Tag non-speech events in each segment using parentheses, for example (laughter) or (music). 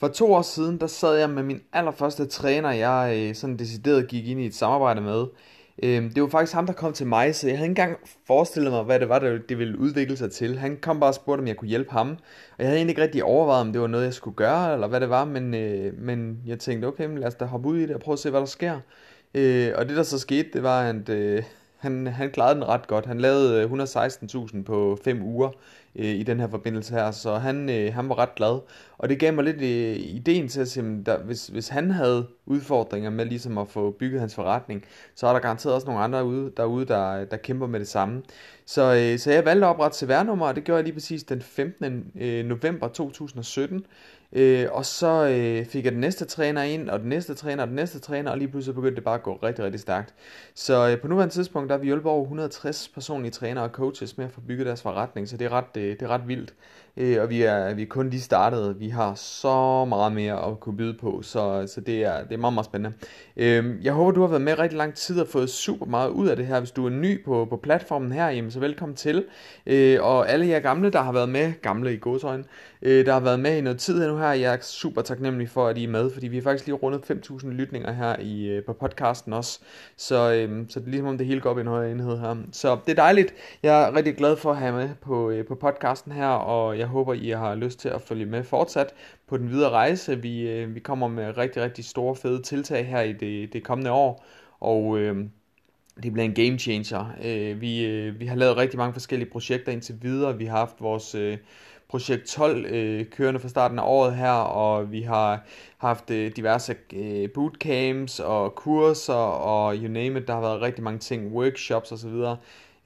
For to år siden, der sad jeg med min allerførste træner, jeg øh, sådan decideret gik ind i et samarbejde med. Øh, det var faktisk ham, der kom til mig, så jeg havde ikke engang forestillet mig, hvad det var, det ville udvikle sig til. Han kom bare og spurgte, om jeg kunne hjælpe ham. Og jeg havde egentlig ikke rigtig overvejet, om det var noget, jeg skulle gøre, eller hvad det var, men, øh, men jeg tænkte, okay, lad os da hoppe ud i det og prøve at se, hvad der sker. Øh, og det, der så skete, det var, at øh, han, han klarede den ret godt. Han lavede øh, 116.000 på 5 uger øh, i den her forbindelse her, så han, øh, han var ret glad. Og det gav mig lidt øh, ideen til at sige, at hvis, hvis han havde udfordringer med ligesom at få bygget hans forretning, så er der garanteret også nogle andre ude, derude, der, der kæmper med det samme. Så, øh, så jeg valgte at oprette CVR-nummer, og det gjorde jeg lige præcis den 15. Øh, november 2017. Øh, og så øh, fik jeg den næste træner ind, og den næste træner, og den næste træner, og lige pludselig begyndte det bare at gå rigtig, rigtig stærkt. Så øh, på nuværende tidspunkt, der har vi hjulpet over 160 personlige trænere og coaches med at få bygget deres forretning, så det er ret, øh, det er ret vildt. Øh, og vi er, vi er kun lige startet. Vi har så meget mere at kunne byde på, så, så det, er, det er meget, meget spændende. Øh, jeg håber, du har været med rigtig lang tid og fået super meget ud af det her. Hvis du er ny på, på platformen her, jamen, så velkommen til. Øh, og alle jer gamle, der har været med, gamle i godsøjne, øh, der har været med i noget tid nu her, jeg er super taknemmelig for, at I er med, fordi vi har faktisk lige rundet 5.000 lytninger her i, øh, på podcasten også. Så, øh, så det er ligesom om det hele går op i en højere enhed her. Så det er dejligt. Jeg er rigtig glad for at have med på, øh, på podcasten her, og jeg jeg håber, I har lyst til at følge med fortsat på den videre rejse. Vi, øh, vi kommer med rigtig, rigtig store, fede tiltag her i det, det kommende år, og øh, det bliver en game changer. Øh, vi, øh, vi har lavet rigtig mange forskellige projekter indtil videre. Vi har haft vores... Øh, projekt 12 øh, kørende fra starten af året her, og vi har haft øh, diverse øh, bootcamps og kurser og you name it, der har været rigtig mange ting, workshops osv.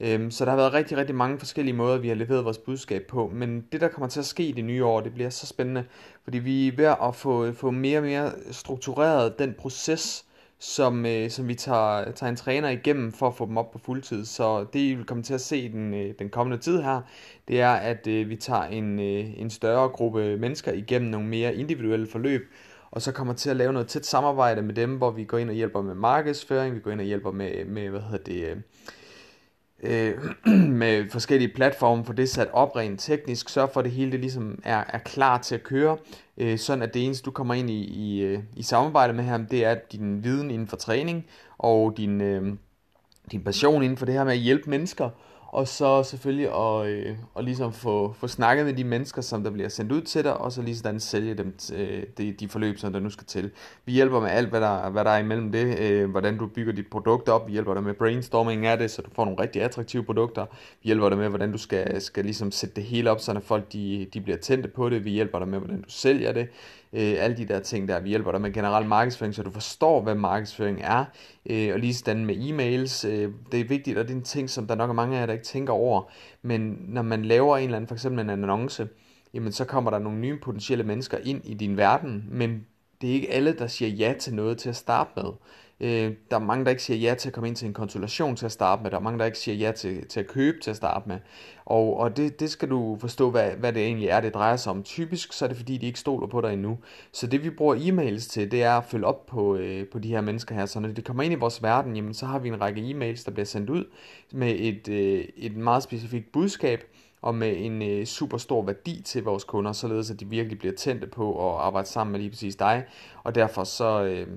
Øhm, så der har været rigtig, rigtig mange forskellige måder, vi har leveret vores budskab på. Men det, der kommer til at ske i det nye år, det bliver så spændende, fordi vi er ved at få, få mere og mere struktureret den proces, som, øh, som vi tager, tager en træner igennem for at få dem op på fuldtid. Så det, I vil komme til at se den, øh, den kommende tid her, det er, at øh, vi tager en, øh, en større gruppe mennesker igennem nogle mere individuelle forløb, og så kommer til at lave noget tæt samarbejde med dem, hvor vi går ind og hjælper med markedsføring, vi går ind og hjælper med, med hvad hedder det, øh, øh, (clears throat) med forskellige platforme, for det sat op rent teknisk, sørg for at det hele det ligesom er, er klar til at køre, øh, sådan at det eneste du kommer ind i, i, øh, i samarbejde med ham, det er din viden inden for træning, og din, øh, din passion inden for det her med at hjælpe mennesker, og så selvfølgelig at, øh, at ligesom få, få snakket med de mennesker, som der bliver sendt ud til dig, og så lige sådan sælge dem øh, de, de forløb, som der nu skal til. Vi hjælper med alt, hvad der, hvad der er imellem det, øh, hvordan du bygger dit produkt op, vi hjælper dig med brainstorming af det, så du får nogle rigtig attraktive produkter, vi hjælper dig med, hvordan du skal, skal ligesom sætte det hele op, så folk de, de bliver tændte på det, vi hjælper dig med, hvordan du sælger det, øh, alle de der ting der. Vi hjælper dig med generel markedsføring, så du forstår, hvad markedsføring er, øh, og lige sådan med e-mails. Øh, det er vigtigt, og det er en ting, som der nok er mange af jer, der ikke tænker over. Men når man laver en eller anden, for eksempel en annonce, jamen så kommer der nogle nye potentielle mennesker ind i din verden, men det er ikke alle, der siger ja til noget til at starte med. Øh, der er mange, der ikke siger ja til at komme ind til en konsultation til at starte med. Der er mange, der ikke siger ja til, til at købe til at starte med. Og, og det, det skal du forstå, hvad, hvad det egentlig er, det drejer sig om. Typisk så er det fordi, de ikke stoler på dig endnu. Så det vi bruger e-mails til, det er at følge op på, øh, på de her mennesker her. Så når de kommer ind i vores verden, jamen, så har vi en række e-mails, der bliver sendt ud med et, øh, et meget specifikt budskab og med en øh, super stor værdi til vores kunder, således at de virkelig bliver tændte på at arbejde sammen med lige præcis dig. Og derfor så, øh,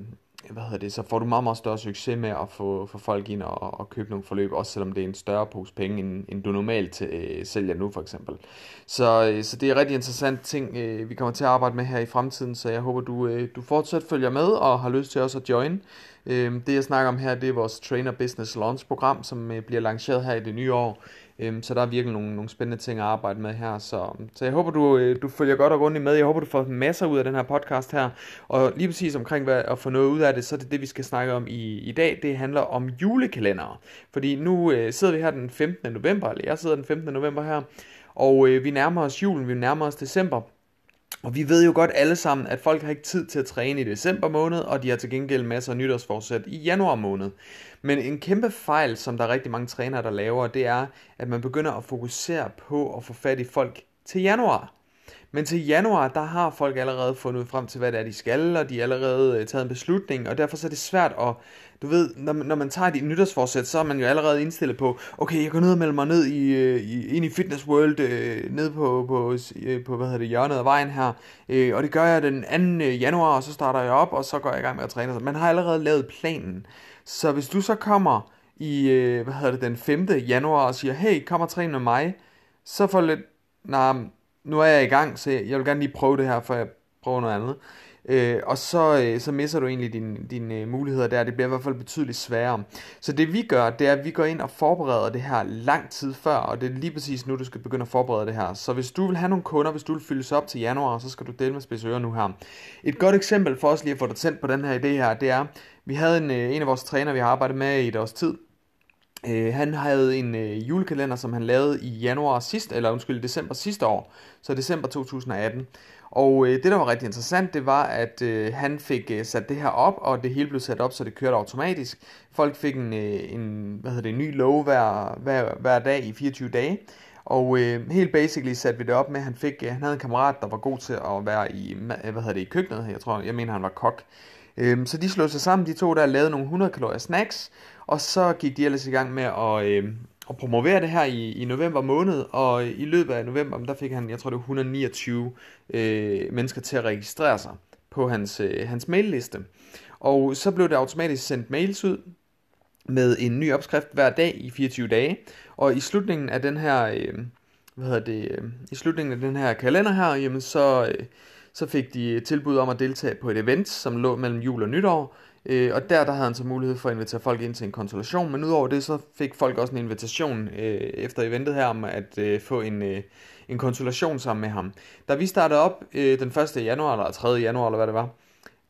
hvad hedder det, så får du meget, meget større succes med at få, få folk ind og, og købe nogle forløb, også selvom det er en større pose penge, end, end du normalt til, øh, sælger nu for eksempel. Så, øh, så det er en rigtig interessant ting, øh, vi kommer til at arbejde med her i fremtiden, så jeg håber, du, øh, du fortsat følger med og har lyst til også at join. Øh, det jeg snakker om her, det er vores Trainer Business Launch program, som øh, bliver lanceret her i det nye år. Øhm, så der er virkelig nogle, nogle spændende ting at arbejde med her. Så, så jeg håber, du, øh, du følger godt og grundigt med. Jeg håber, du får masser ud af den her podcast her. Og lige præcis omkring hvad, at få noget ud af det, så er det det, vi skal snakke om i, i dag. Det handler om julekalendere. Fordi nu øh, sidder vi her den 15. november, eller jeg sidder den 15. november her. Og øh, vi nærmer os julen, vi nærmer os december. Og vi ved jo godt alle sammen, at folk har ikke tid til at træne i december måned, og de har til gengæld masser af nytårsforsæt i januar måned. Men en kæmpe fejl, som der er rigtig mange trænere, der laver, det er, at man begynder at fokusere på at få fat i folk til januar. Men til januar, der har folk allerede fundet frem til, hvad det er, de skal, og de har allerede øh, taget en beslutning, og derfor så er det svært at, du ved, når, man, når man tager dit nytårsforsæt, så er man jo allerede indstillet på, okay, jeg går ned og melder mig ned i, øh, i, ind i Fitness World, øh, ned på, på, øh, på, hvad hedder det, hjørnet af vejen her, øh, og det gør jeg den 2. januar, og så starter jeg op, og så går jeg i gang med at træne. Man har allerede lavet planen. Så hvis du så kommer i, øh, hvad hedder det, den 5. januar og siger, hey, kom og træne med mig, så får lidt, nej, nu er jeg i gang, så jeg vil gerne lige prøve det her, for jeg prøver noget andet. Øh, og så, øh, så misser du egentlig dine din, øh, muligheder der. Det bliver i hvert fald betydeligt sværere. Så det vi gør, det er, at vi går ind og forbereder det her lang tid før, og det er lige præcis nu, du skal begynde at forberede det her. Så hvis du vil have nogle kunder, hvis du vil fyldes op til januar, så skal du dele med spidsører nu her. Et godt eksempel for os lige at få dig tændt på den her idé her, det er, vi havde en, øh, en af vores træner, vi har arbejdet med i et års tid, Øh, han havde en øh, julekalender, som han lavede i januar sidst, eller undskyld, december sidste år, så december 2018. Og øh, det, der var rigtig interessant, det var, at øh, han fik øh, sat det her op, og det hele blev sat op, så det kørte automatisk. Folk fik en, øh, en, hvad hedder det, en ny lov hver, hver, hver dag i 24 dage. Og øh, helt basically satte vi det op med, at han, fik, øh, han havde en kammerat, der var god til at være i, hvad hedder det, i køkkenet. Jeg tror, jeg mener, han var kok. Øh, så de slog sig sammen, de to der lavede nogle 100 kalorier snacks, og så gik de ellers i gang med at, øh, at promovere det her i, i november måned, og i løbet af november, der fik han, jeg tror det var 129 øh, mennesker til at registrere sig på hans, øh, hans mailliste. Og så blev det automatisk sendt mails ud med en ny opskrift hver dag i 24 dage. Og i slutningen af den her, øh, hvad hedder det, øh, i slutningen af den her kalender her, jamen så, øh, så fik de tilbud om at deltage på et event, som lå mellem jul og nytår, Øh, og der, der havde han så mulighed for at invitere folk ind til en konsultation, men udover det, så fik folk også en invitation øh, efter eventet her om at øh, få en, øh, en konsultation sammen med ham. Da vi startede op øh, den 1. januar, eller 3. januar, eller hvad det var,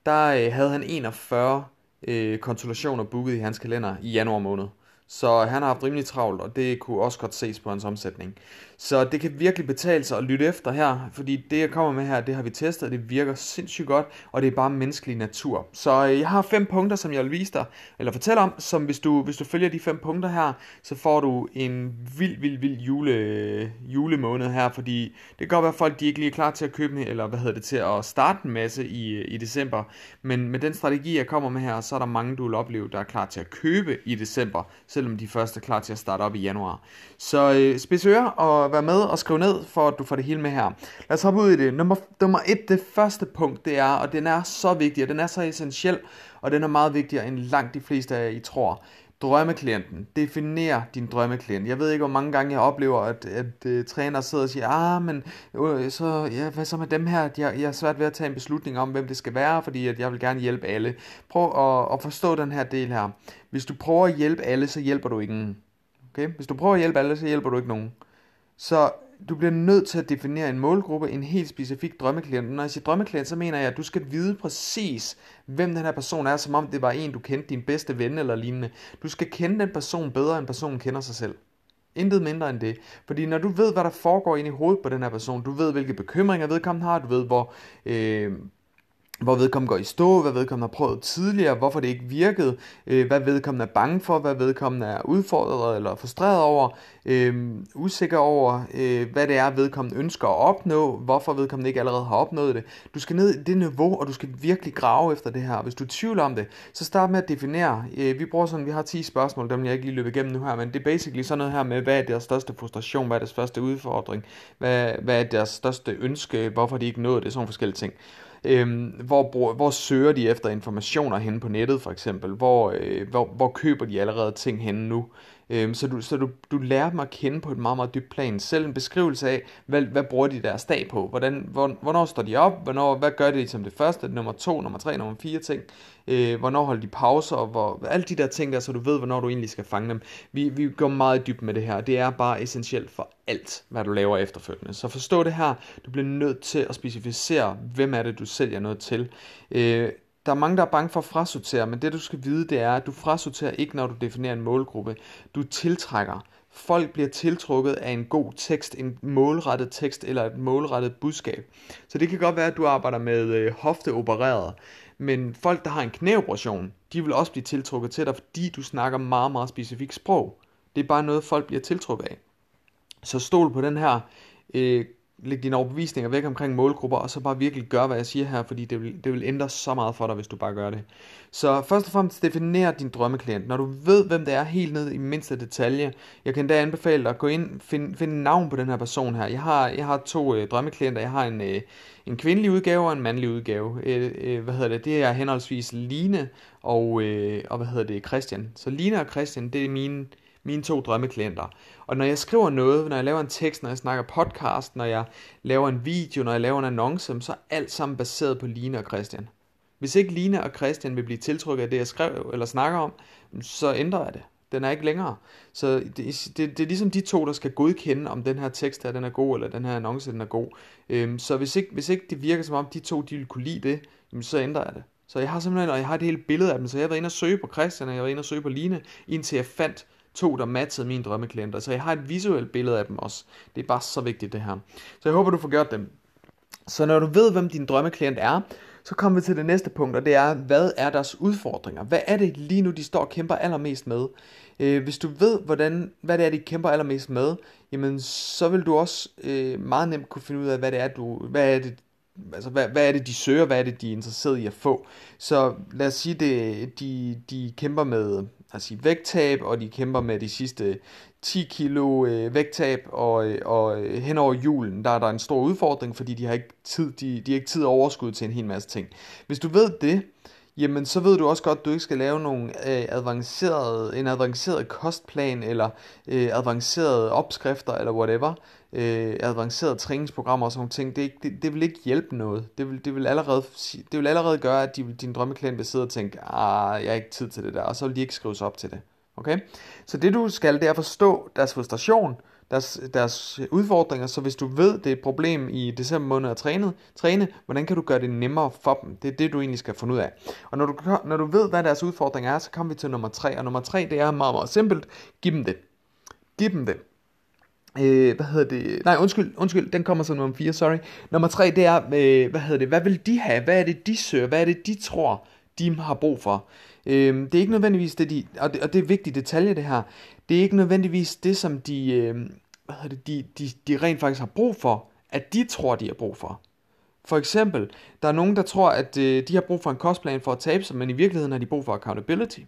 der øh, havde han 41 øh, konsultationer booket i hans kalender i januar måned. Så han har haft rimelig travlt, og det kunne også godt ses på hans omsætning. Så det kan virkelig betale sig at lytte efter her, fordi det jeg kommer med her, det har vi testet, og det virker sindssygt godt, og det er bare menneskelig natur. Så øh, jeg har fem punkter, som jeg vil vise dig, eller fortælle om, som hvis du, hvis du følger de fem punkter her, så får du en vild, vild, vild jule, julemåned her, fordi det kan godt være, at folk de ikke lige er klar til at købe eller hvad hedder det, til at starte en masse i, i december, men med den strategi, jeg kommer med her, så er der mange, du vil opleve, der er klar til at købe i december, selvom de første er klar til at starte op i januar. Så øh, spids ører og være med og skrive ned, for at du får det hele med her. Lad os hoppe ud i det. Nummer, nummer et, det første punkt, det er, og den er så vigtig, og den er så essentiel, og den er meget vigtigere end langt de fleste af jer I tror. Drømmeklienten. Definer din drømmeklient. Jeg ved ikke, hvor mange gange jeg oplever, at, at, øh, at uh, træner sidder og siger, ah, men øh, så, ja, hvad så med dem her? Jeg, jeg er svært ved at tage en beslutning om, hvem det skal være, fordi at jeg vil gerne hjælpe alle. Prøv at, at forstå den her del her. Hvis du prøver at hjælpe alle, så hjælper du ingen. Okay? Hvis du prøver at hjælpe alle, så hjælper du ikke nogen. Så du bliver nødt til at definere en målgruppe, en helt specifik drømmeklient. Når jeg siger drømmeklient, så mener jeg, at du skal vide præcis, hvem den her person er, som om det var en, du kendte, din bedste ven eller lignende. Du skal kende den person bedre, end personen kender sig selv. Intet mindre end det. Fordi når du ved, hvad der foregår ind i hovedet på den her person, du ved, hvilke bekymringer vedkommende har, du ved, hvor, øh, hvor vedkommende går i stå, hvad vedkommende har prøvet tidligere, hvorfor det ikke virkede, øh, hvad vedkommende er bange for, hvad vedkommende er udfordret eller frustreret over, øh, usikker over, øh, hvad det er, vedkommende ønsker at opnå, hvorfor vedkommende ikke allerede har opnået det. Du skal ned i det niveau, og du skal virkelig grave efter det her. Hvis du tvivler om det, så start med at definere. Øh, vi bruger sådan, vi har 10 spørgsmål, dem jeg ikke lige løbe igennem nu her, men det er basically sådan noget her med, hvad er deres største frustration, hvad er deres største udfordring, hvad, hvad er deres største ønske, hvorfor de ikke nåede det, sådan nogle forskellige ting. Øhm, hvor, hvor søger de efter informationer hen på nettet for eksempel? Hvor, øh, hvor, hvor køber de allerede ting hen nu? Øhm, så du, så du, du lærer dem at kende på et meget, meget dybt plan. Selv en beskrivelse af, hvad, hvad bruger de deres dag på? Hvordan, hvor, hvornår står de op? Hvornår, hvad gør de som det første? Nummer to, nummer tre, nummer fire ting? Øh, hvornår holder de pauser? Og hvor, alle de der ting der, så du ved, hvornår du egentlig skal fange dem. Vi, vi går meget dybt med det her. Det er bare essentielt for alt, hvad du laver efterfølgende. Så forstå det her. Du bliver nødt til at specificere, hvem er det, du sælger noget til. Øh, der er mange, der er bange for at frasortere, men det du skal vide, det er, at du frasorterer ikke, når du definerer en målgruppe. Du tiltrækker. Folk bliver tiltrukket af en god tekst, en målrettet tekst eller et målrettet budskab. Så det kan godt være, at du arbejder med øh, hofteopereret, men folk, der har en knæoperation, de vil også blive tiltrukket til dig, fordi du snakker meget, meget specifikt sprog. Det er bare noget, folk bliver tiltrukket af. Så stol på den her øh, lægge dine overbevisninger væk omkring målgrupper, og så bare virkelig gøre, hvad jeg siger her, fordi det vil, det vil ændre så meget for dig, hvis du bare gør det. Så først og fremmest definer din drømmeklient. Når du ved, hvem det er helt ned i mindste detalje, jeg kan da anbefale dig at gå ind, og find navn på den her person her. Jeg har, jeg har to øh, drømmeklienter. Jeg har en, øh, en kvindelig udgave og en mandlig udgave. Øh, øh, hvad hedder det? Det er henholdsvis Line og, øh, og hvad hedder det? Christian. Så Line og Christian, det er mine mine to drømmeklienter. Og når jeg skriver noget, når jeg laver en tekst, når jeg snakker podcast, når jeg laver en video, når jeg laver en annonce, så er alt sammen baseret på Line og Christian. Hvis ikke Line og Christian vil blive tiltrukket af det, jeg skrev eller snakker om, så ændrer jeg det. Den er ikke længere. Så det, det, det er ligesom de to, der skal godkende, om den her tekst her, den er god, eller den her annonce, den er god. Øhm, så hvis ikke, hvis ikke det virker som om, de to, de vil kunne lide det, jamen, så ændrer jeg det. Så jeg har simpelthen, og jeg har et helt billede af dem, så jeg har været inde og søge på Christian, og jeg har været inde og søge på Line, indtil jeg fandt to, der matchede mine drømmeklienter. Så jeg har et visuelt billede af dem også. Det er bare så vigtigt det her. Så jeg håber, du får gjort det. Så når du ved, hvem din drømmeklient er, så kommer vi til det næste punkt, og det er, hvad er deres udfordringer? Hvad er det lige nu, de står og kæmper allermest med? Øh, hvis du ved, hvordan, hvad det er, de kæmper allermest med, jamen så vil du også øh, meget nemt kunne finde ud af, hvad det er, du, hvad er det, altså, hvad, hvad er det, de søger, hvad er det, de er interesseret i at få. Så lad os sige, det, de, de kæmper med altså vægttab, og de kæmper med de sidste 10 kilo øh, vægttab, og, øh, og øh, hen over julen, der er der en stor udfordring, fordi de har ikke tid, de, de har ikke tid og overskud til en hel masse ting. Hvis du ved det, jamen så ved du også godt, at du ikke skal lave nogle øh, avancerede, en avanceret kostplan, eller øh, avancerede opskrifter, eller whatever, øh, avancerede træningsprogrammer og sådan nogle ting. Det, det, det vil ikke hjælpe noget. Det vil, det vil, allerede, det vil allerede gøre, at de, din drømmeklient vil sidde og tænke, ah, jeg har ikke tid til det der, og så vil de ikke skrives op til det. Okay? Så det du skal, det er at forstå deres frustration, deres, deres udfordringer, så hvis du ved, det er et problem i december måned at træne, træne, hvordan kan du gøre det nemmere for dem? Det er det, du egentlig skal finde ud af. Og når du, når du ved, hvad deres udfordringer er, så kommer vi til nummer tre, og nummer tre, det er meget, meget simpelt. Giv dem det. Giv dem det. Øh, hvad hedder det? Nej, undskyld, undskyld, den kommer som nummer 4, sorry. Nummer 3, det er, øh, hvad hedder det? Hvad vil de have? Hvad er det, de søger? Hvad er det, de tror, de har brug for? Øh, det er ikke nødvendigvis det, de, og det, og det er vigtigt detalje, det her. Det er ikke nødvendigvis det, som de, øh, hvad hedder det, de, de, de rent faktisk har brug for, at de tror, de har brug for. For eksempel, der er nogen, der tror, at øh, de har brug for en kostplan for at tabe sig, men i virkeligheden har de brug for accountability.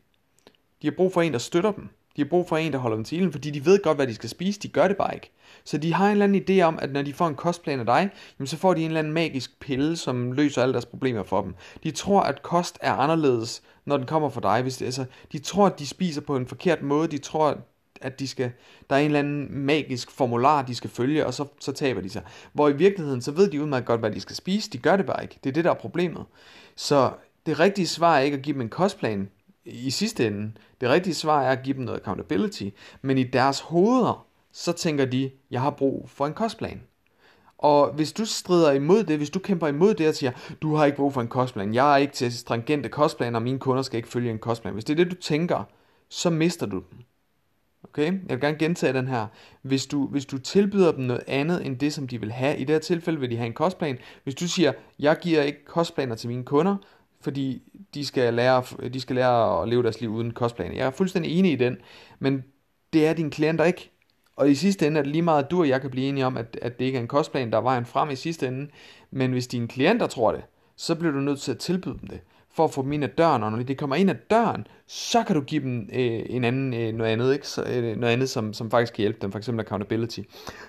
De har brug for en, der støtter dem. De har brug for en, der holder dem til ilden, fordi de ved godt, hvad de skal spise, de gør det bare ikke. Så de har en eller anden idé om, at når de får en kostplan af dig, jamen så får de en eller anden magisk pille, som løser alle deres problemer for dem. De tror, at kost er anderledes, når den kommer fra dig. Hvis det, altså, de tror, at de spiser på en forkert måde. De tror, at de skal, der er en eller anden magisk formular, de skal følge, og så, så taber de sig. Hvor i virkeligheden, så ved de udmærket godt, hvad de skal spise. De gør det bare ikke. Det er det, der er problemet. Så det rigtige svar er ikke at give dem en kostplan i sidste ende. Det rigtige svar er at give dem noget accountability. Men i deres hoveder, så tænker de, jeg har brug for en kostplan. Og hvis du strider imod det, hvis du kæmper imod det og siger, du har ikke brug for en kostplan, jeg er ikke til stringente kostplaner, mine kunder skal ikke følge en kostplan. Hvis det er det, du tænker, så mister du dem. Okay? Jeg vil gerne gentage den her. Hvis du, hvis du tilbyder dem noget andet end det, som de vil have, i det her tilfælde vil de have en kostplan. Hvis du siger, jeg giver ikke kostplaner til mine kunder, fordi de skal lære, de skal lære at leve deres liv uden kostplaner. Jeg er fuldstændig enig i den, men det er dine klienter ikke. Og i sidste ende er det lige meget, at du og jeg kan blive enige om, at, at det ikke er en kostplan, der er vejen frem i sidste ende. Men hvis dine klienter tror det, så bliver du nødt til at tilbyde dem det for at få dem ind ad døren, og når de kommer ind ad døren, så kan du give dem øh, en anden, øh, noget andet, ikke? Så, øh, noget andet som, som faktisk kan hjælpe dem, for eksempel accountability.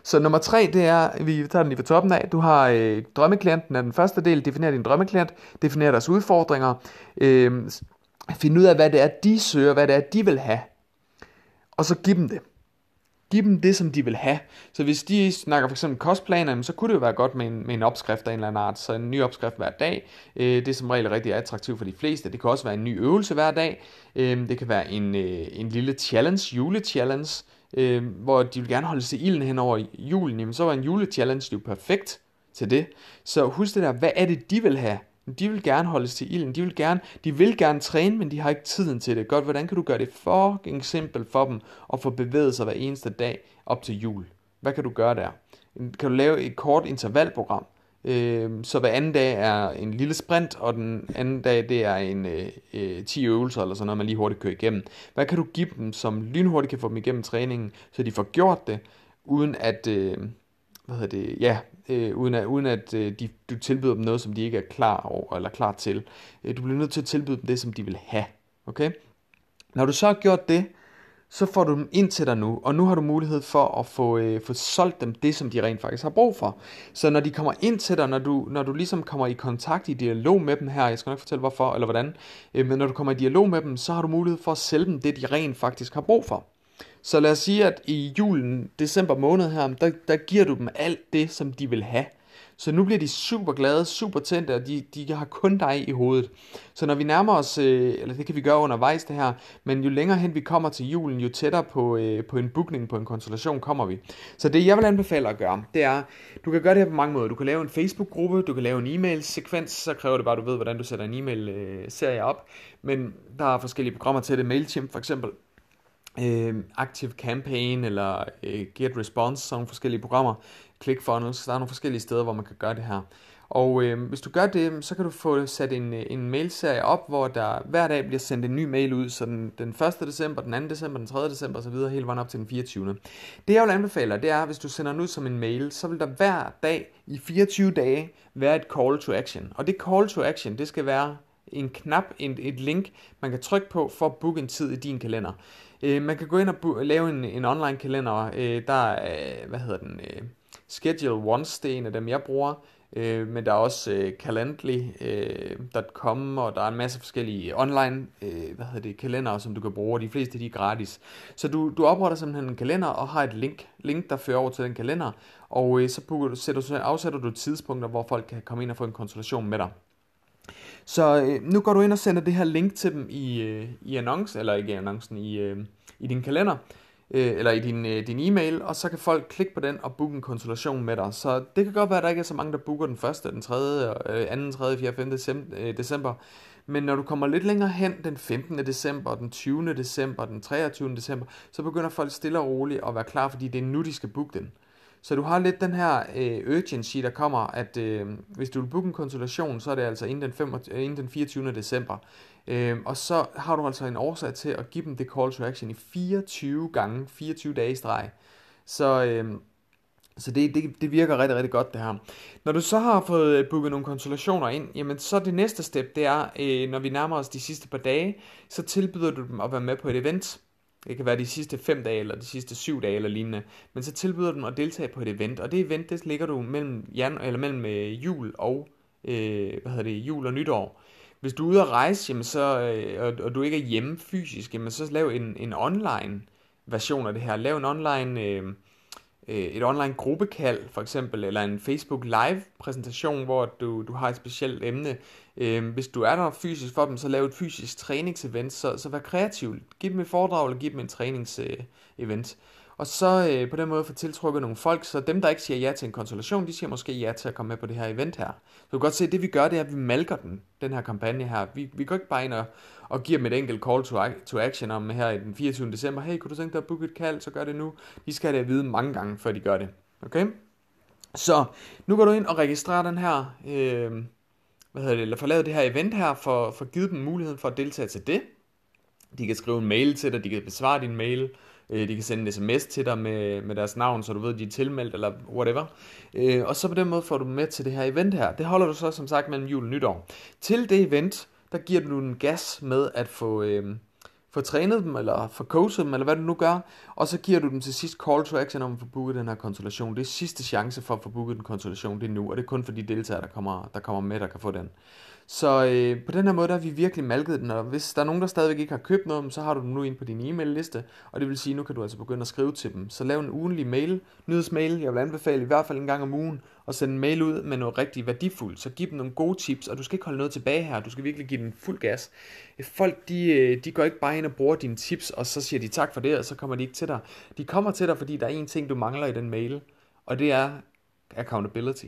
Så nummer tre, det er, vi tager den lige fra toppen af, du har øh, drømmeklienten er den første del, definér din drømmeklient, definér deres udfordringer, øh, find ud af, hvad det er, de søger, hvad det er, de vil have, og så giv dem det. Giv dem det, som de vil have. Så hvis de snakker for eksempel kostplaner, så kunne det jo være godt med en, med en opskrift af en eller anden art. Så en ny opskrift hver dag. Øh, det er som regel rigtig attraktivt for de fleste. Det kan også være en ny øvelse hver dag. Øh, det kan være en, øh, en lille challenge, jule-challenge, hvor de vil gerne holde sig ilden hen over julen. Jamen, så var en jule-challenge jo perfekt til det. Så husk det der, hvad er det, de vil have? De vil gerne holdes til ilden. De vil gerne, de vil gerne træne, men de har ikke tiden til det. Godt, hvordan kan du gøre det fucking simpelt for dem at få bevæget sig hver eneste dag op til jul? Hvad kan du gøre der? Kan du lave et kort intervalprogram? Øh, så hver anden dag er en lille sprint, og den anden dag det er en øh, øh 10 øvelser eller sådan noget, man lige hurtigt kører igennem. Hvad kan du give dem, som lynhurtigt kan få dem igennem træningen, så de får gjort det, uden at, øh, hvad hedder det, ja, øh, uden at, uden at øh, de, du tilbyder dem noget, som de ikke er klar over eller klar til. Øh, du bliver nødt til at tilbyde dem det, som de vil have. Okay? Når du så har gjort det, så får du dem ind til dig nu, og nu har du mulighed for at få, øh, få solgt dem det, som de rent faktisk har brug for. Så når de kommer ind til dig, når du, når du ligesom kommer i kontakt, i dialog med dem her, jeg skal nok fortælle hvorfor eller hvordan, øh, men når du kommer i dialog med dem, så har du mulighed for at sælge dem det, de rent faktisk har brug for. Så lad os sige, at i julen, december måned her, der, der giver du dem alt det, som de vil have. Så nu bliver de super glade, super tændte, og de, de har kun dig i hovedet. Så når vi nærmer os, øh, eller det kan vi gøre undervejs det her, men jo længere hen vi kommer til julen, jo tættere på, øh, på en bookning, på en konsultation kommer vi. Så det jeg vil anbefale at gøre, det er, du kan gøre det her på mange måder. Du kan lave en Facebook-gruppe, du kan lave en e-mail-sekvens, så kræver det bare, at du ved, hvordan du sætter en e-mail-serie øh, op. Men der er forskellige programmer til det, MailChimp for eksempel øh, Active Campaign eller øh, Get Response, sådan nogle forskellige programmer, ClickFunnels, der er nogle forskellige steder, hvor man kan gøre det her. Og øh, hvis du gør det, så kan du få sat en, øh, en mailserie op, hvor der hver dag bliver sendt en ny mail ud, så den, den 1. december, den 2. december, den 3. december osv., hele vejen op til den 24. Det jeg vil anbefale det er, hvis du sender den ud som en mail, så vil der hver dag i 24 dage være et call to action. Og det call to action, det skal være en knap, en, et link, man kan trykke på for at booke en tid i din kalender. Øh, man kan gå ind og lave en, en online kalender. Øh, der er, øh, hvad hedder den, øh, Schedule Once, det er en af dem, jeg bruger. Øh, men der er også øh, Calendly.com, øh, og der er en masse forskellige online øh, hvad hedder det, kalendere, som du kan bruge, og de fleste de er gratis. Så du, du opretter simpelthen en kalender og har et link, link der fører over til den kalender, og øh, så du, sætter, så afsætter du tidspunkter, hvor folk kan komme ind og få en konsultation med dig. Så øh, nu går du ind og sender det her link til dem i, øh, i annoncen, eller ikke i annoncen, i, øh, i din kalender, øh, eller i din, øh, din e-mail, og så kan folk klikke på den og booke en konsultation med dig. Så det kan godt være, at der ikke er så mange, der booker den 1., den 3., 2., 3., 4., 5. december, men når du kommer lidt længere hen, den 15. december, den 20. december, den 23. december, så begynder folk stille og roligt at være klar, fordi det er nu, de skal booke den. Så du har lidt den her øh, urgency, der kommer, at øh, hvis du vil booke en konsultation, så er det altså inden den, 5, øh, inden den 24. december. Øh, og så har du altså en årsag til at give dem det call to action i 24 gange, 24 dage i streg. Så, øh, så det, det, det virker rigtig, rigtig godt det her. Når du så har fået øh, booket nogle konsultationer ind, jamen så det næste step, det er, øh, når vi nærmer os de sidste par dage, så tilbyder du dem at være med på et event. Det kan være de sidste 5 dage, eller de sidste 7 dage, eller lignende. Men så tilbyder du dem at deltage på et event, og det event, det ligger du mellem, jan, eller mellem øh, jul og, øh, hvad hedder det, jul og nytår. Hvis du er ude at rejse, jamen så, øh, og, og du ikke er hjemme fysisk, jamen så lav en, en online version af det her. Lav en online... Øh, Øh, et online gruppekald for eksempel, eller en Facebook live præsentation, hvor du, du har et specielt emne. Øh, hvis du er der fysisk for dem, så lav et fysisk træningsevent, så, så vær kreativ. Giv dem et foredrag, eller giv dem en træningsevent. Øh, og så øh, på den måde få tiltrukket nogle folk, så dem, der ikke siger ja til en konsultation, de siger måske ja til at komme med på det her event her. Så du kan godt se, at det vi gør, det er, at vi malker den, den her kampagne her. Vi, vi går ikke bare ind og, og giver dem et enkelt call to, to action om her i den 24. december. Hey, kunne du tænke dig at booke et kald, så gør det nu. De skal have det at vide mange gange, før de gør det. Okay? Så nu går du ind og registrerer den her, øh, hvad hedder det, eller får lavet det her event her, for, for givet dem muligheden for at deltage til det. De kan skrive en mail til dig, de kan besvare din mail, Øh, Øh, de kan sende en sms til dig med, med deres navn, så du ved, de er tilmeldt, eller whatever. Øh, og så på den måde får du med til det her event her. Det holder du så som sagt mellem jul og nytår. Til det event, der giver du en gas med at få... Øh, få trænet dem, eller få coachet dem, eller hvad du nu gør, og så giver du dem til sidst call to action om at få booket den her konsultation. Det er sidste chance for at få booket den konsultation, det er nu, og det er kun for de deltagere, der kommer, der kommer med, der kan få den. Så øh, på den her måde, der har vi virkelig malket den, og hvis der er nogen, der stadigvæk ikke har købt noget, så har du dem nu ind på din e-mail-liste, og det vil sige, nu kan du altså begynde at skrive til dem. Så lav en ugenlig mail, nyhedsmail, jeg vil anbefale i hvert fald en gang om ugen, og sende en mail ud med noget rigtig værdifuldt, så giv dem nogle gode tips, og du skal ikke holde noget tilbage her, du skal virkelig give dem fuld gas. Folk, de, øh, de går ikke bare ind og bruger dine tips, og så siger de tak for det, og så kommer de ikke til dig. De kommer til dig, fordi der er en ting, du mangler i den mail, og det er accountability.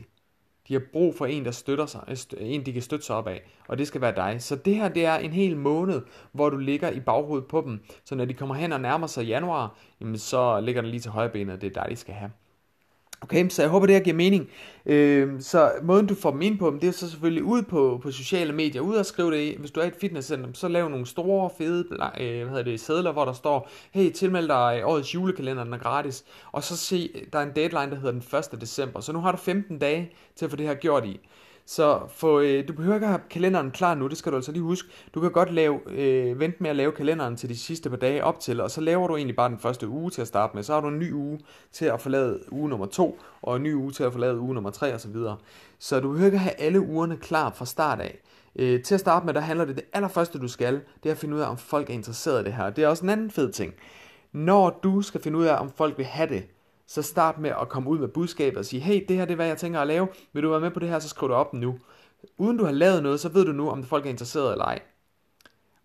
De har brug for en, der støtter sig, en de kan støtte sig op af, og det skal være dig. Så det her, det er en hel måned, hvor du ligger i baghovedet på dem, så når de kommer hen og nærmer sig januar, jamen så ligger den lige til højre benet, det er dig, de skal have. Okay, så jeg håber, det her giver mening. Øh, så måden, du får dem ind på dem, det er så selvfølgelig ud på, på sociale medier, ud og skrive det. Hvis du er et fitnesscenter, så lav nogle store, fede øh, hvad hedder det, sædler, hvor der står, hey, tilmeld dig øh, årets julekalender, den er gratis. Og så se, der er en deadline, der hedder den 1. december. Så nu har du 15 dage til at få det her gjort i. Så for, øh, du behøver ikke at have kalenderen klar nu, det skal du altså lige huske. Du kan godt lave, øh, vente med at lave kalenderen til de sidste par dage op til, og så laver du egentlig bare den første uge til at starte med. Så har du en ny uge til at forlade uge nummer 2, og en ny uge til at forlade uge nummer 3 osv. Så, så du behøver ikke at have alle ugerne klar fra start af. Øh, til at starte med, der handler det, det allerførste du skal, det er at finde ud af, om folk er interesseret i det her. Det er også en anden fed ting. Når du skal finde ud af, om folk vil have det, så start med at komme ud med budskabet og sige, hey, det her det er, hvad jeg tænker at lave. Vil du være med på det her, så skriv det op nu. Uden du har lavet noget, så ved du nu, om folk er interesseret eller ej.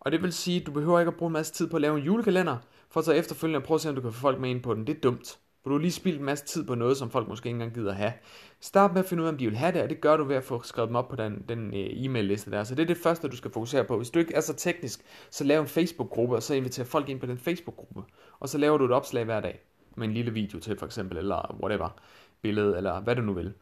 Og det vil sige, at du behøver ikke at bruge en masse tid på at lave en julekalender, for så efterfølgende at prøve at se, om du kan få folk med ind på den. Det er dumt. For du har lige spildt en masse tid på noget, som folk måske ikke engang gider have. Start med at finde ud af, om de vil have det, og det gør du ved at få skrevet dem op på den, den øh, e-mail liste der. Så det er det første, du skal fokusere på. Hvis du ikke er så teknisk, så lav en Facebook-gruppe, og så inviter folk ind på den Facebook-gruppe. Og så laver du et opslag hver dag med en lille video til for eksempel, eller whatever, billede, eller hvad du nu vil.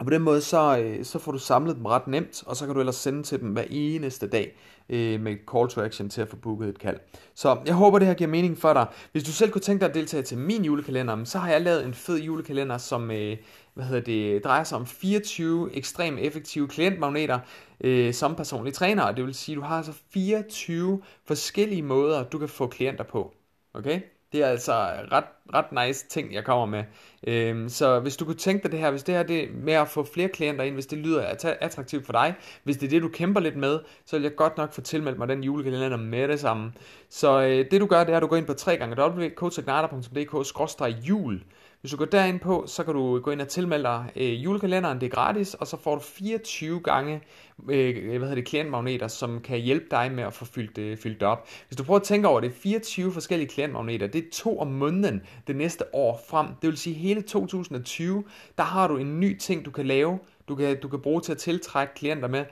Og på den måde, så, øh, så får du samlet dem ret nemt, og så kan du ellers sende til dem hver eneste dag øh, med call to action til at få booket et kald. Så jeg håber, det her giver mening for dig. Hvis du selv kunne tænke dig at deltage til min julekalender, så har jeg lavet en fed julekalender, som øh, hvad hedder det, drejer sig om 24 ekstremt effektive klientmagneter øh, som personlig træner. Og Det vil sige, at du har altså 24 forskellige måder, du kan få klienter på. Okay? Det er altså ret, ret nice ting, jeg kommer med. Øhm, så hvis du kunne tænke dig det her, hvis det her det med at få flere klienter ind, hvis det lyder attraktivt for dig, hvis det er det, du kæmper lidt med, så vil jeg godt nok få tilmeldt mig den julekalender med det samme. Så øh, det du gør, det er, at du går ind på www.coachagnata.dk-jul. Hvis du går derind på, så kan du gå ind og tilmelde dig øh, julekalenderen, det er gratis, og så får du 24 gange øh, hvad hedder det, klientmagneter, som kan hjælpe dig med at få fyldt, øh, fyldt op. Hvis du prøver at tænke over det, 24 forskellige klientmagneter, det er to om måneden det næste år frem. Det vil sige hele 2020, der har du en ny ting, du kan lave, du kan, du kan bruge til at tiltrække klienter med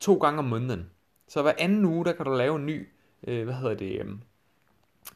to gange om måneden. Så hver anden uge, der kan du lave en ny, øh, hvad hedder det, øh,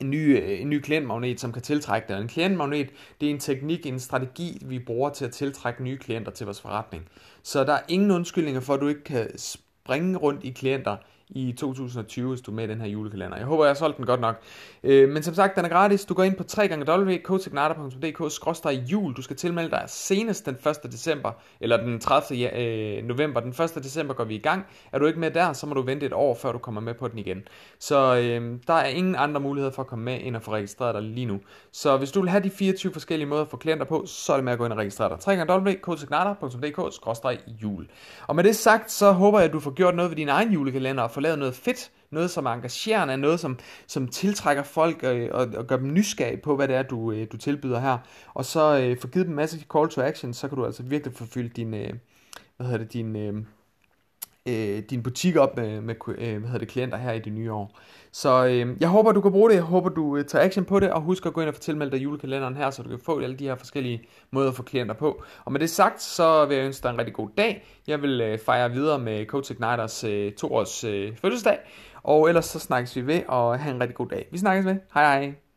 en ny, øh, en ny klientmagnet, som kan tiltrække dig. En klientmagnet, det er en teknik, en strategi, vi bruger til at tiltrække nye klienter til vores forretning. Så der er ingen undskyldninger for, at du ikke kan springe rundt i klienter i 2020, hvis du er med i den her julekalender. Jeg håber, jeg har solgt den godt nok. Øh, men som sagt, den er gratis. Du går ind på www.coachsignata.dk-jul. Du skal tilmelde dig senest den 1. december, eller den 30. Øh, november. Den 1. december går vi i gang. Er du ikke med der, så må du vente et år, før du kommer med på den igen. Så øh, der er ingen andre muligheder for at komme med ind og få registreret dig lige nu. Så hvis du vil have de 24 forskellige måder at få klienter på, så er det med at gå ind og registrere dig. www.coachsignata.dk-jul. Og med det sagt, så håber jeg, at du får gjort noget ved din egen julekalender og får lavet noget fedt, noget som er engagerende, noget som, som tiltrækker folk og, og, og gør dem nysgerrige på, hvad det er, du, øh, du tilbyder her. Og så øh, få givet dem en masse call to action, så kan du altså virkelig forfylde din, øh, hvad hedder det, din, øh, øh, din butik op med, med øh, hvad hedder det, klienter her i det nye år. Så øh, jeg håber, du kan bruge det. Jeg håber, du øh, tager action på det. Og husk at gå ind og fortælle dig julekalenderen her, så du kan få alle de her forskellige måder at få klienter på. Og med det sagt, så vil jeg ønske dig en rigtig god dag. Jeg vil øh, fejre videre med Coach Igniters øh, to års øh, fødselsdag. Og ellers så snakkes vi ved, og have en rigtig god dag. Vi snakkes ved. Hej hej.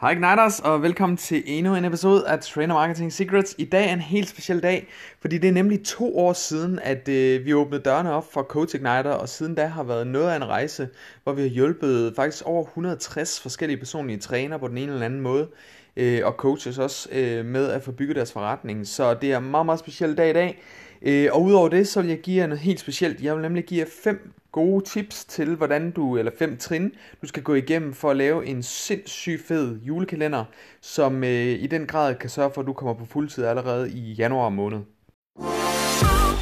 Hej Igniters, og velkommen til endnu en episode af Trainer Marketing Secrets. I dag er en helt speciel dag, fordi det er nemlig to år siden, at øh, vi åbnede dørene op for Coach Igniter, og siden da har været noget af en rejse, hvor vi har hjulpet faktisk over 160 forskellige personlige træner på den ene eller anden måde, øh, og coaches også øh, med at få bygget deres forretning. Så det er en meget, meget speciel dag i dag. Øh, og udover det, så vil jeg give jer noget helt specielt. Jeg vil nemlig give jer fem gode tips til, hvordan du, eller fem trin, du skal gå igennem for at lave en sindssygt fed julekalender, som øh, i den grad kan sørge for, at du kommer på fuldtid allerede i januar måned.